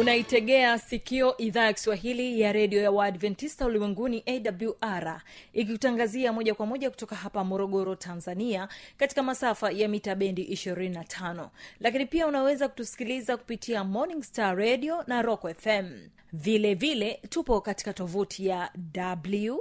unaitegea sikio idhaa ya kiswahili ya redio ya waadventista ulimwenguni awr ikikutangazia moja kwa moja kutoka hapa morogoro tanzania katika masafa ya mita bendi 25 lakini pia unaweza kutusikiliza kupitia morning star radio na rock fm vile vile tupo katika tovuti ya w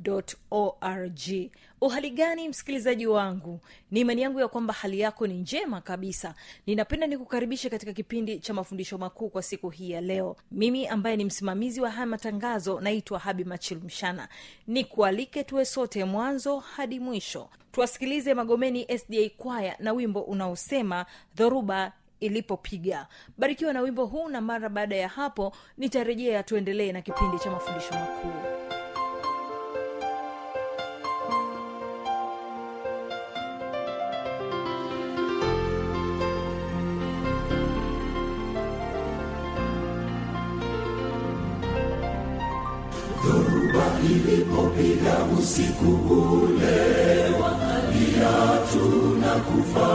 www.awr.org uhali gani msikilizaji wangu? Ni imani yangu ya kwamba hali yako ni njema kabisa. Ninapenda nikukaribishe katika kipindi cha mafundisho makuu kwa siku hii ya leo. Mimi ambaye ni msimamizi wa haya matangazo naitwa habi machilumshana ni kualike tuwe sote mwanzo hadi mwisho. Tuwasikilize magomeni sda kwaya na wimbo unaosema dhoruba ilipopiga. Barikiwa na wimbo huu na mara baada ya hapo nitarejea tuendelee na kipindi cha mafundisho makuu ilipopiga usiku ule wakalia tunakufa.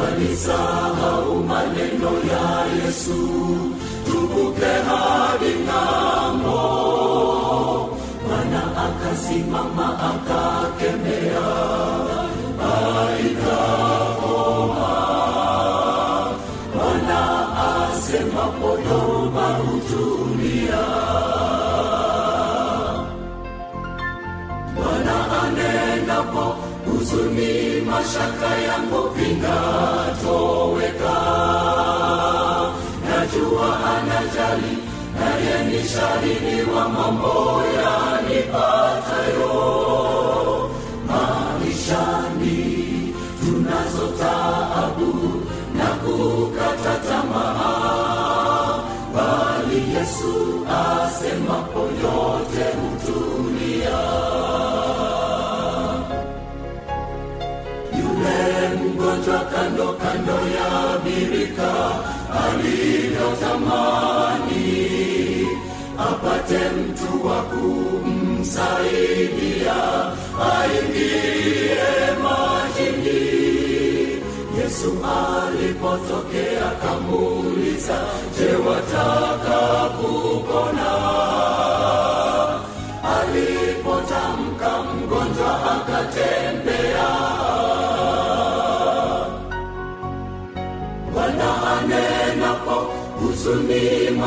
Walisahau maneno ya yesu tuvuke hadi ng'ambo. Bwana akasimama akakemea huzuni mashaka yangu vinatoweka najua anajali naye ni shahidi wa mambo yanipatayo. Maishani tunazo taabu na kukata tamaa. Bali yesu asemapo yote kando kando ya birika alivyotamani apate mtu wa kumsaidia aingie majini yesu alipotokea kamuuliza je wataka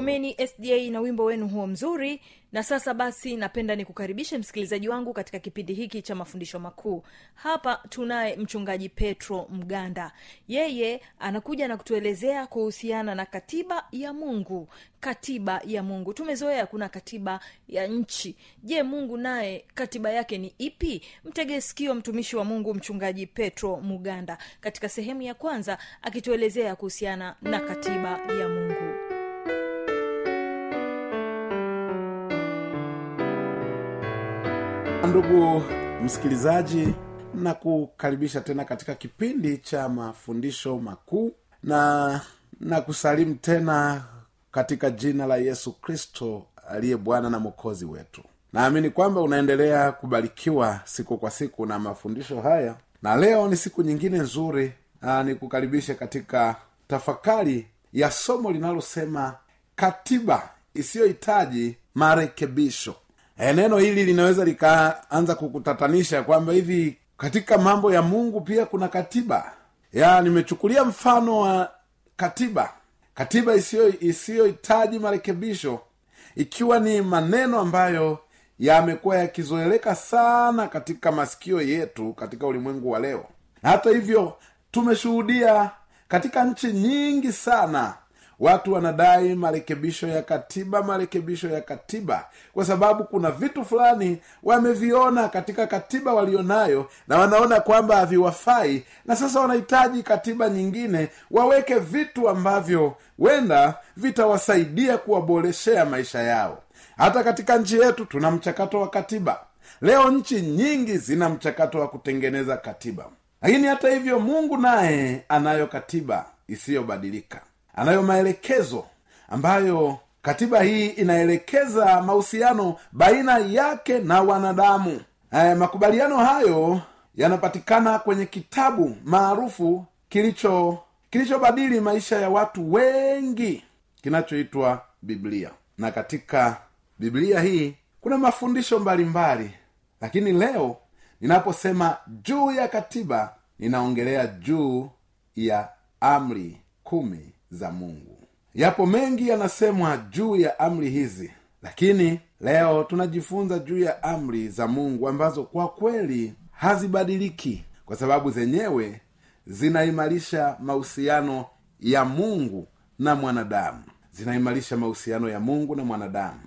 magomeni sda na wimbo wenu huo mzuri. Na sasa basi napenda nikukaribishe msikilizaji wangu katika kipindi hiki cha mafundisho makuu. Hapa tunaye mchungaji petro mganda. Yeye anakuja na kutuelezea kuhusiana na katiba ya mungu. Katiba ya mungu. Tumezoea kuna katiba ya nchi. Je mungu naye katiba yake ni ipi? Mtege mtumishi wa mungu mchungaji petro muganda katika sehemu ya kwanza akituelezea kuhusiana na katiba ya mungu ndugu msikilizaji na kukaribisha tena katika kipindi cha mafundisho makuu na na kusalimu tena katika jina la yesu kristo aliye bwana na mwokozi wetu. Naamini kwamba unaendelea kubarikiwa siku kwa siku na mafundisho haya na leo ni siku nyingine nzuri nikukaribishe katika tafakari ya somo linalosema katiba isiyohitaji marekebisho e, neno hili linaweza likaanza kukutatanisha kwamba hivi katika mambo ya mungu pia kuna katiba. Ya nimechukulia mfano wa katiba. Katiba isiyohitaji marekebisho ikiwa ni maneno ambayo yamekuwa yakizoeleka sana katika masikio yetu katika ulimwengu wa leo. Hata hivyo tumeshuhudia katika nchi nyingi sana watu wanadai marekebisho ya katiba marekebisho ya katiba kwa sababu kuna vitu fulani wameviona katika katiba walionayo na wanaona kwamba haviwafai na sasa wanahitaji katiba nyingine waweke vitu ambavyo wenda vitawasaidia kuwaboreshea maisha yao. Hata katika nchi yetu tuna mchakato wa katiba. Leo nchi nyingi zina mchakato wa kutengeneza katiba. Lakini hata hivyo mungu naye anayo katiba isiyobadilika anayo maelekezo ambayo katiba hii inaelekeza mahusiano baina yake na wanadamu e, makubaliano hayo yanapatikana kwenye kitabu maarufu kilicho kilichobadili maisha ya watu wengi kinachoitwa biblia na katika biblia hii kuna mafundisho mbalimbali mbali. lakini leo ninaposema juu ya katiba ninaongelea juu ya amri kumi za mungu. Yapo mengi yanasemwa juu ya amri hizi lakini leo tunajifunza juu ya amri za mungu ambazo kwa kweli hazibadiliki kwa sababu zenyewe zinaimarisha mahusiano ya mungu na mwanadamu. Zinaimarisha mahusiano ya mungu na mwanadamu.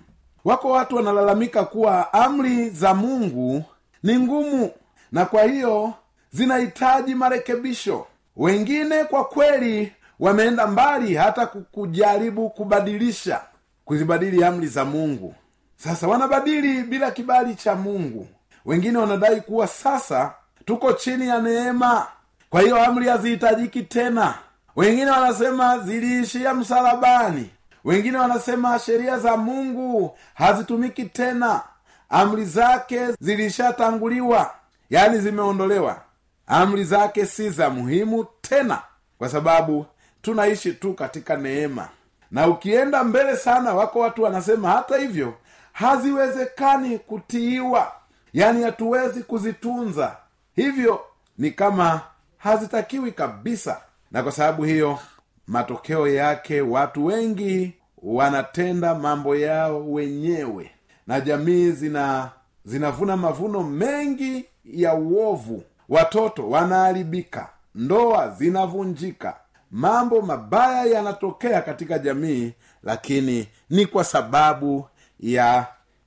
Wako watu wanalalamika kuwa amri za mungu ni ngumu na kwa hiyo zinahitaji marekebisho. Wengine kwa kweli wameenda mbali hata kujaribu kubadilisha kuzibadili amri za mungu. Sasa wanabadili bila kibali cha mungu. Wengine wanadai kuwa sasa tuko chini ya neema kwa hiyo amri hazihitajiki tena. Wengine wanasema ziliishia msalabani. Wengine wanasema sheria za mungu hazitumiki tena. Amri zake zilishatanguliwa yaani zimeondolewa. Amri zake si za muhimu tena kwa sababu tunaishi tu katika neema. Na ukienda mbele sana wako watu wanasema hata hivyo haziwezekani kutiiwa. Yaani hatuwezi kuzitunza. Hivyo ni kama hazitakiwi kabisa. Na kwa sababu hiyo matokeo yake watu wengi wanatenda mambo yao wenyewe. Na jamii zina zinavuna mavuno mengi ya uovu. Watoto wanaharibika ndoa zinavunjika mambo mabaya yanatokea katika jamii lakini ni kwa sababu ya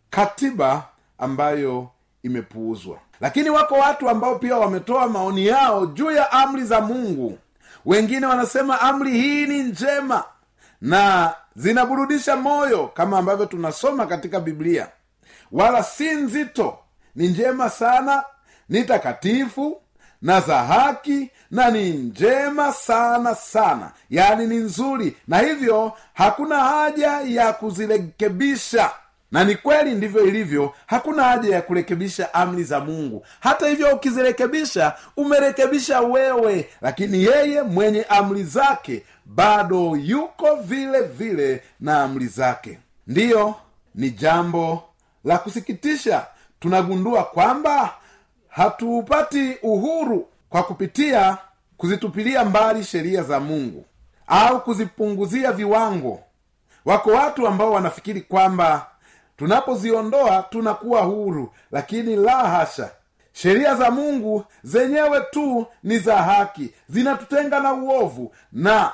katiba ambayo imepuuzwa. Lakini wako watu ambao pia wametoa maoni yao juu ya amri za mungu. Wengine wanasema amri hii ni njema na zinaburudisha moyo kama ambavyo tunasoma katika biblia. Wala si nzito ni njema sana ni takatifu na za haki na ni njema sana sana. Yaani ni nzuri. Na hivyo hakuna haja ya kuzirekebisha. Na ni kweli ndivyo ilivyo hakuna haja ya kurekebisha amri za mungu. Hata hivyo ukizirekebisha umerekebisha wewe. Lakini yeye mwenye amri zake bado yuko vile vile na amri zake. Ndiyo ni jambo la kusikitisha. Tunagundua kwamba hatuupati uhuru kwa kupitia kuzitupilia mbali sheria za mungu au kuzipunguzia viwango. Wako watu ambao wanafikiri kwamba tunapoziondoa tunakuwa huru lakini la hasha. Sheria za mungu zenyewe tu ni za haki zinatutenga na uovu na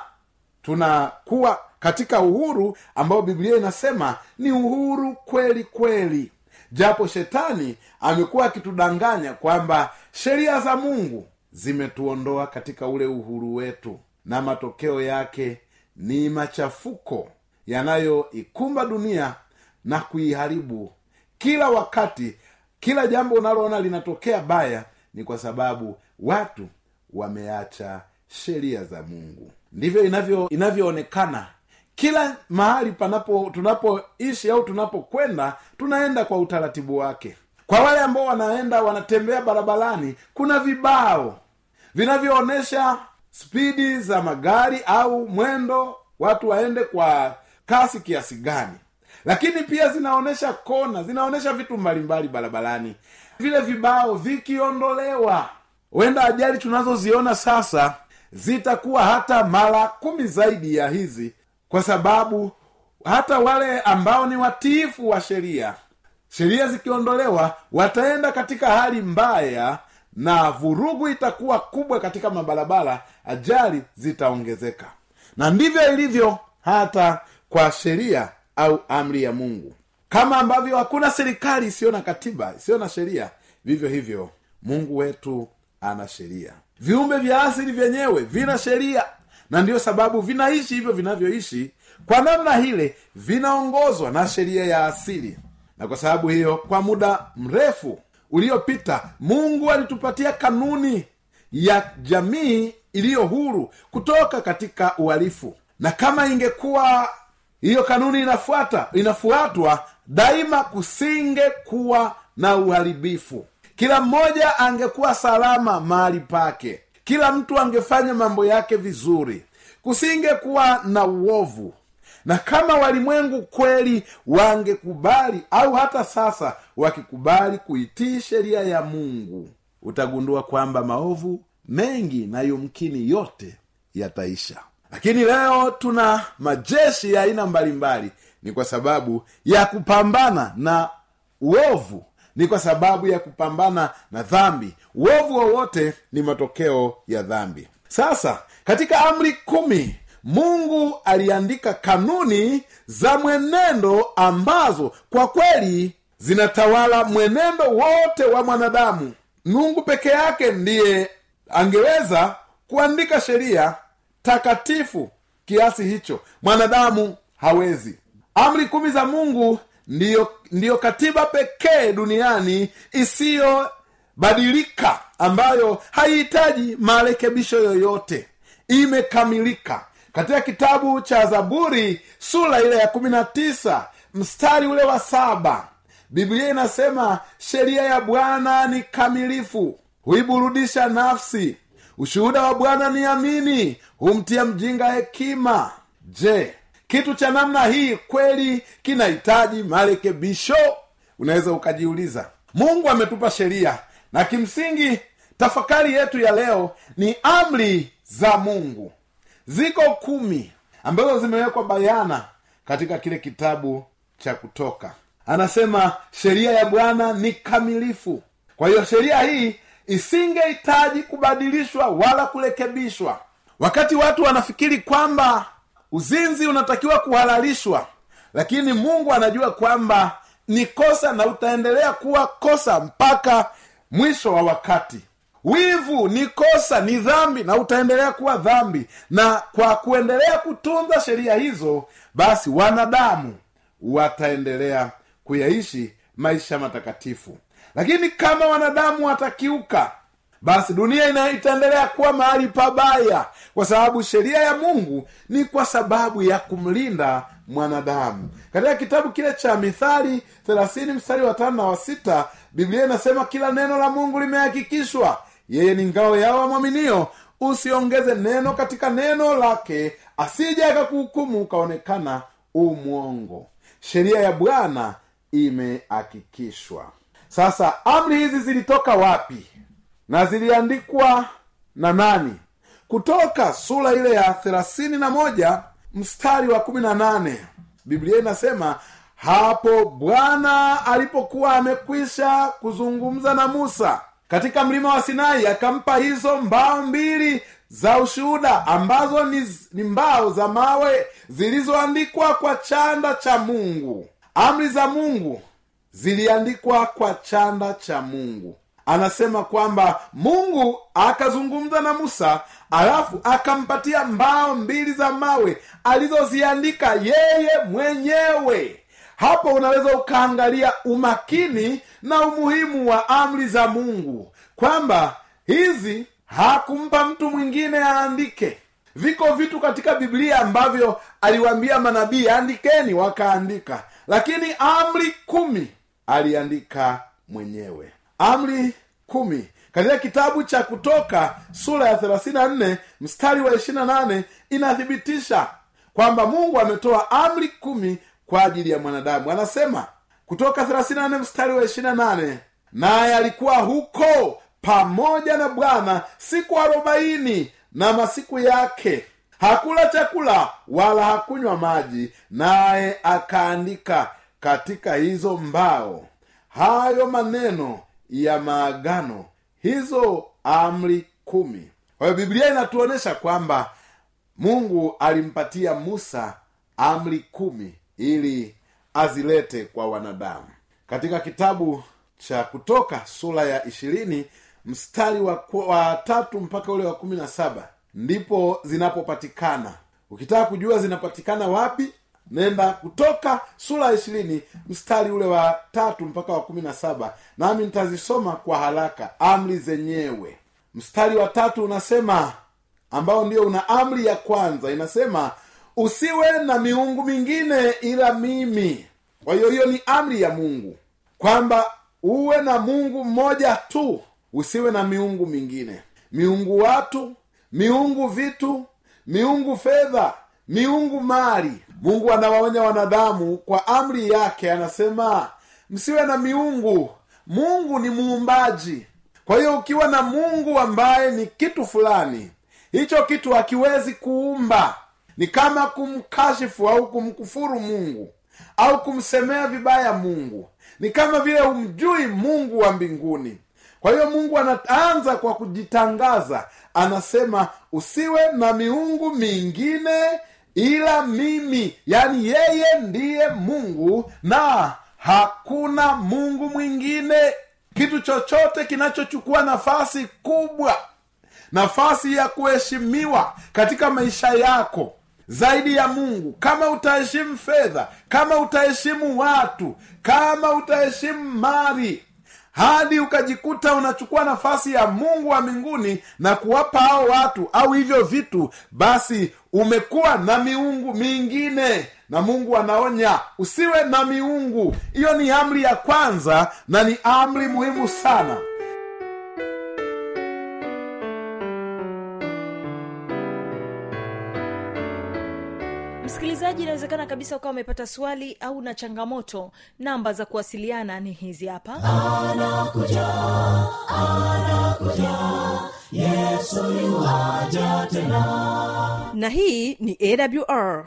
tunakuwa katika uhuru ambao biblia inasema ni uhuru kweli kweli japo shetani amekuwa akitudanganya kwamba sheria za mungu zimetuondoa katika ule uhuru wetu na matokeo yake ni machafuko yanayoikumba dunia na kuiharibu kila wakati. Kila jambo unaloona linatokea baya ni kwa sababu watu wameacha sheria za mungu. Ndivyo inavyo inavyoonekana kila mahali panapo tunapoishi au tunapokwenda tunaenda kwa utaratibu wake. Kwa wale ambao wanaenda wanatembea barabarani kuna vibao vinavyoonyesha spidi za magari au mwendo watu waende kwa kasi kiasi gani. Lakini pia zinaonyesha kona zinaonyesha vitu mbalimbali barabarani. Vile vibao vikiondolewa huenda ajali tunazoziona sasa zitakuwa hata mara kumi zaidi ya hizi kwa sababu hata wale ambao ni watiifu wa sheria sheria zikiondolewa wataenda katika hali mbaya na vurugu itakuwa kubwa katika mabarabara ajali zitaongezeka. Na ndivyo ilivyo hata kwa sheria au amri ya mungu. Kama ambavyo hakuna serikali isiyo na katiba isiyo na sheria vivyo hivyo mungu wetu ana sheria. Viumbe vya asili vyenyewe vina sheria na ndiyo sababu vinaishi hivyo vinavyoishi. Kwa namna hile vinaongozwa na sheria ya asili. Na kwa sababu hiyo kwa muda mrefu uliopita mungu alitupatia kanuni ya jamii iliyo huru kutoka katika uhalifu. Na kama ingekuwa hiyo kanuni inafuata inafuatwa daima kusinge kuwa na uharibifu. Kila mmoja angekuwa salama mahali pake kila mtu angefanya mambo yake vizuri kusingekuwa na uovu. Na kama walimwengu kweli wangekubali au hata sasa wakikubali kuitii sheria ya mungu utagundua kwamba maovu mengi na yumkini yote yataisha. Lakini leo tuna majeshi ya aina mbalimbali ni kwa sababu ya kupambana na uovu ni kwa sababu ya kupambana na dhambi. Uovu wowote ni matokeo ya dhambi. Sasa katika amri kumi mungu aliandika kanuni za mwenendo ambazo kwa kweli zinatawala mwenendo wote wa mwanadamu. Mungu peke yake ndiye angeweza kuandika sheria takatifu kiasi hicho. Mwanadamu hawezi. Amri kumi za mungu ndiyo, ndiyo katiba pekee duniani isiyobadilika ambayo haihitaji marekebisho yoyote. Imekamilika. Katika kitabu cha zaburi sura ile ya kumi na tisa mstari ule wa saba biblia inasema sheria ya bwana ni kamilifu huiburudisha nafsi. Ushuhuda wa bwana ni amini humtia mjinga hekima. Je kitu cha namna hii kweli kinahitaji marekebisho. Unaweza ukajiuliza mungu ametupa sheria na kimsingi tafakari yetu ya leo ni amri za mungu. Ziko kumi ambazo zimewekwa bayana katika kile kitabu cha kutoka. Anasema sheria ya bwana ni kamilifu. Kwa hiyo sheria hii isingehitaji kubadilishwa wala kurekebishwa. Wakati watu wanafikiri kwamba uzinzi unatakiwa kuhalalishwa lakini mungu anajua kwamba ni kosa na utaendelea kuwa kosa mpaka mwisho wa wakati. Wivu ni kosa ni dhambi na utaendelea kuwa dhambi. Na kwa kuendelea kutunza sheria hizo basi wanadamu wataendelea kuyaishi maisha matakatifu. Lakini kama wanadamu watakiuka basi dunia ina itaendelea kuwa mahali pabaya kwa sababu sheria ya mungu ni kwa sababu ya kumlinda mwanadamu. Katika kitabu kile cha mithali thelathini mstari wa tano na wa sita biblia inasema kila neno la mungu limehakikishwa. Yeye ni ngao yao wamwaminio usiongeze neno katika neno lake asije akakuhukumu ukaonekana umwongo sheria ya bwana imehakikishwa. Sasa amri hizi zilitoka wapi na ziliandikwa na nani? Kutoka sura ile ya thelathini na moja mstari wa kumi na nane. Biblia inasema hapo bwana alipokuwa amekwisha kuzungumza na musa katika mlima wa sinai akampa hizo mbao mbili za ushuhuda ambazo ni, ni mbao za mawe zilizoandikwa kwa chanda cha mungu. Amri za mungu ziliandikwa kwa chanda cha mungu anasema kwamba mungu akazungumza na musa alafu akampatia mbao mbili za mawe alizoziandika yeye mwenyewe. Hapo unaweza ukaangalia umakini na umuhimu wa amri za mungu kwamba hizi hakumpa mtu mwingine aandike. Viko vitu katika biblia ambavyo aliwaambia manabii andikeni wakaandika lakini amri kumi aliandika mwenyewe amri kumi. Katika kitabu cha kutoka sura ya 34 mstari wa 28 inathibitisha kwamba mungu ametoa amri kumi kwa ajili ya mwanadamu. Anasema kutoka 34 mstari wa 28 naye alikuwa huko pamoja na bwana siku arobaini na masiku yake. Hakula chakula wala hakunywa maji naye akaandika katika hizo mbao hayo maneno ya maagano hizo amri kumi. Kwa biblia inatuonyesha kwamba mungu alimpatia musa amri kumi ili azilete kwa wanadamu. Katika kitabu cha kutoka sura ya ishirini mstari wa, wa tatu mpaka ule wa kumi na saba ndipo zinapopatikana. Ukitaka kujua zinapatikana wapi nenda kutoka sura ya ishirini mstari ule wa tatu mpaka wa kumi na saba. Nami nitazisoma kwa haraka amri zenyewe. Mstari wa tatu unasema ambao ndio una amri ya kwanza inasema usiwe na miungu mingine ila mimi. Kwa hiyo hiyo ni amri ya mungu kwamba uwe na mungu mmoja tu usiwe na miungu mingine. Miungu watu miungu vitu miungu fedha miungu mali. Mungu anawaonya wanadamu kwa amri yake anasema msiwe na miungu. Mungu ni muumbaji. Kwa hiyo ukiwa na mungu ambaye ni kitu fulani hicho kitu hakiwezi kuumba. Ni kama kumkashifu au kumkufuru mungu au kumsemea vibaya mungu. Ni kama vile humjui mungu wa mbinguni. Kwa hiyo mungu anaanza kwa kujitangaza. Anasema usiwe na miungu mingine ila mimi yani yeye ndiye mungu na hakuna mungu mwingine. Kitu chochote kinachochukua nafasi kubwa nafasi ya kuheshimiwa katika maisha yako zaidi ya mungu kama utaheshimu fedha kama utaheshimu watu kama utaheshimu mali hadi ukajikuta unachukua nafasi ya mungu wa mbinguni na kuwapa hao watu au hivyo vitu basi umekuwa na miungu mingine. Na mungu anaonya usiwe na miungu. Hiyo ni amri ya kwanza na ni amri muhimu sana msikilizaji inawezekana kabisa ukawa umepata swali au na changamoto. Namba za kuwasiliana ni hizi hapa. Anakuja anakuja yesu tena. Na hii ni awr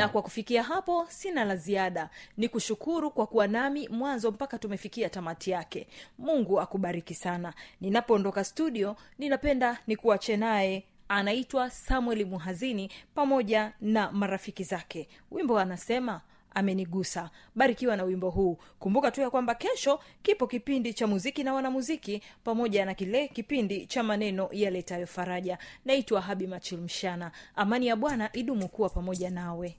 na kwa kufikia hapo sina la ziada. Ni kushukuru kwa kuwa nami mwanzo mpaka tumefikia tamati yake. Mungu akubariki sana. Ninapoondoka studio ninapenda nikuache naye. Anaitwa samueli muhazini pamoja na marafiki zake. Wimbo anasema amenigusa. Barikiwa na wimbo huu. Kumbuka tu ya kwamba kesho kipo kipindi cha muziki na wanamuziki pamoja na kile kipindi cha maneno yaletayo faraja. Naitwa habi machilmshana amani ya bwana idumu kuwa pamoja nawe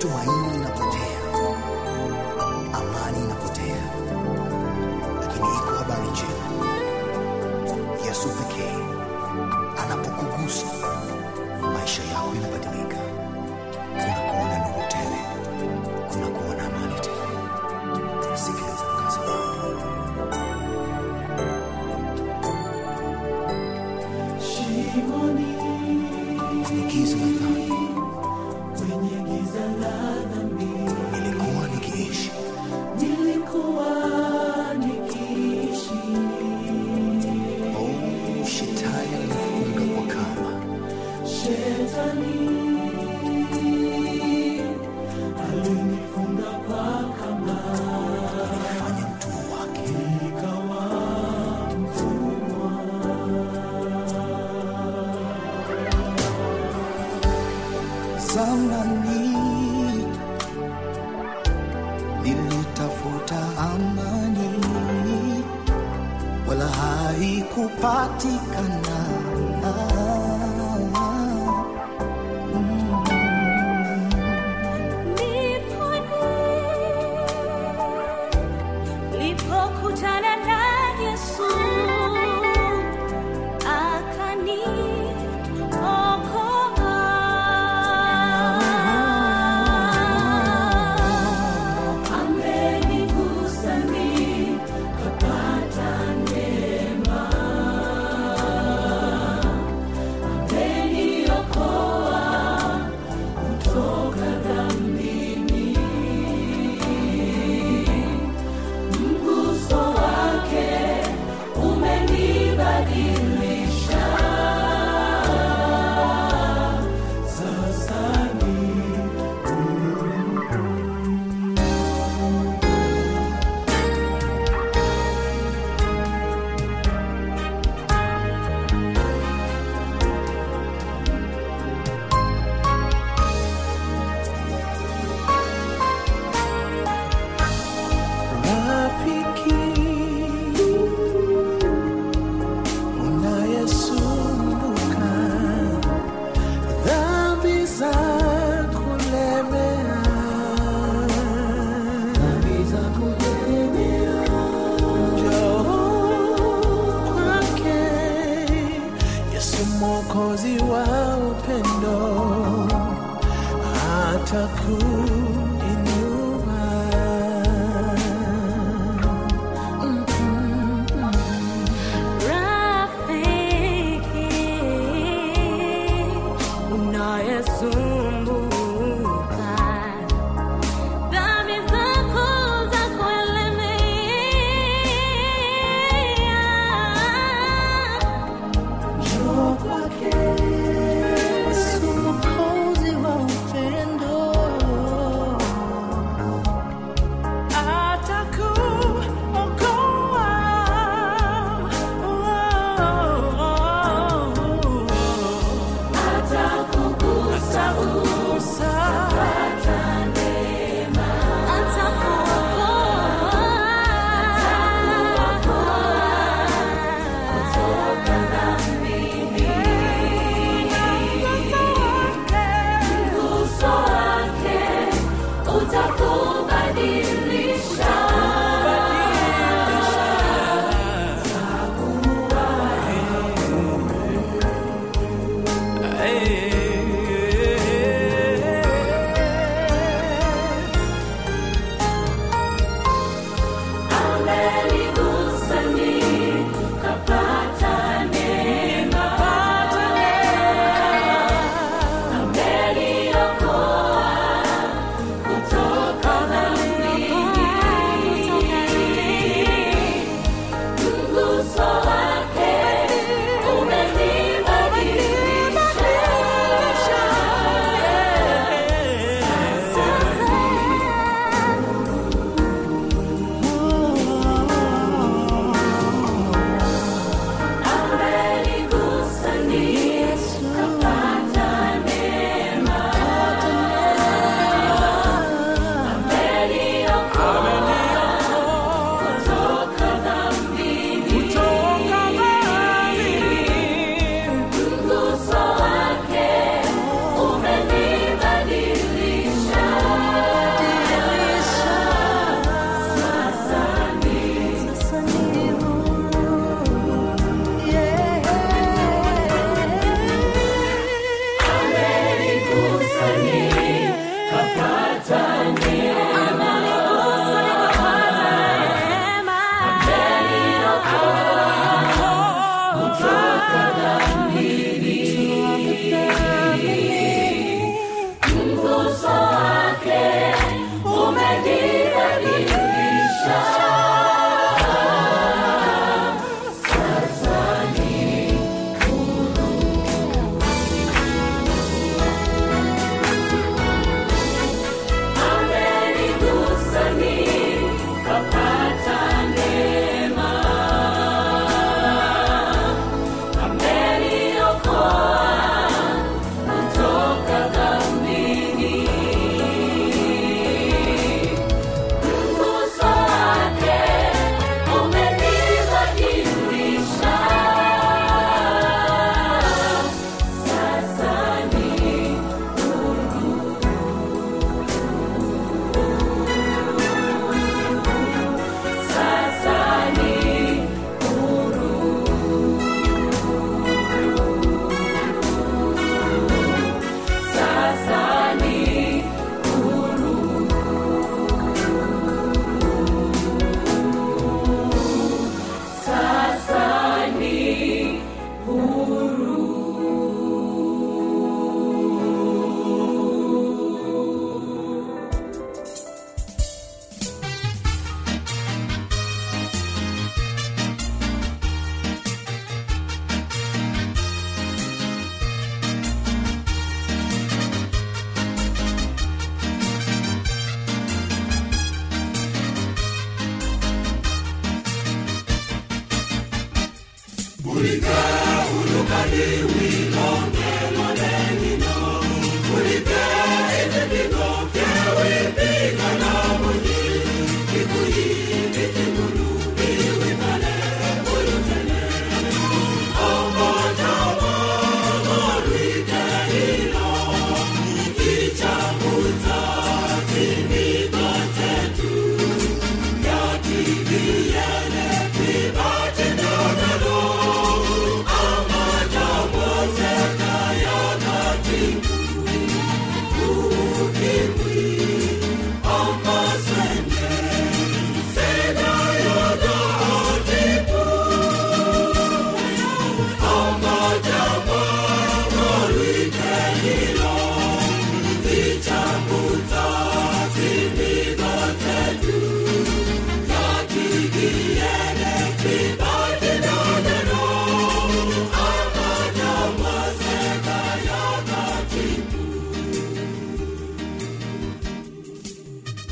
tumaini linapotea amani inapotea lakini iko habari njema. Yesu pekee anapokugusa maisha yako yanabadilika unakuwa haikupatikana you.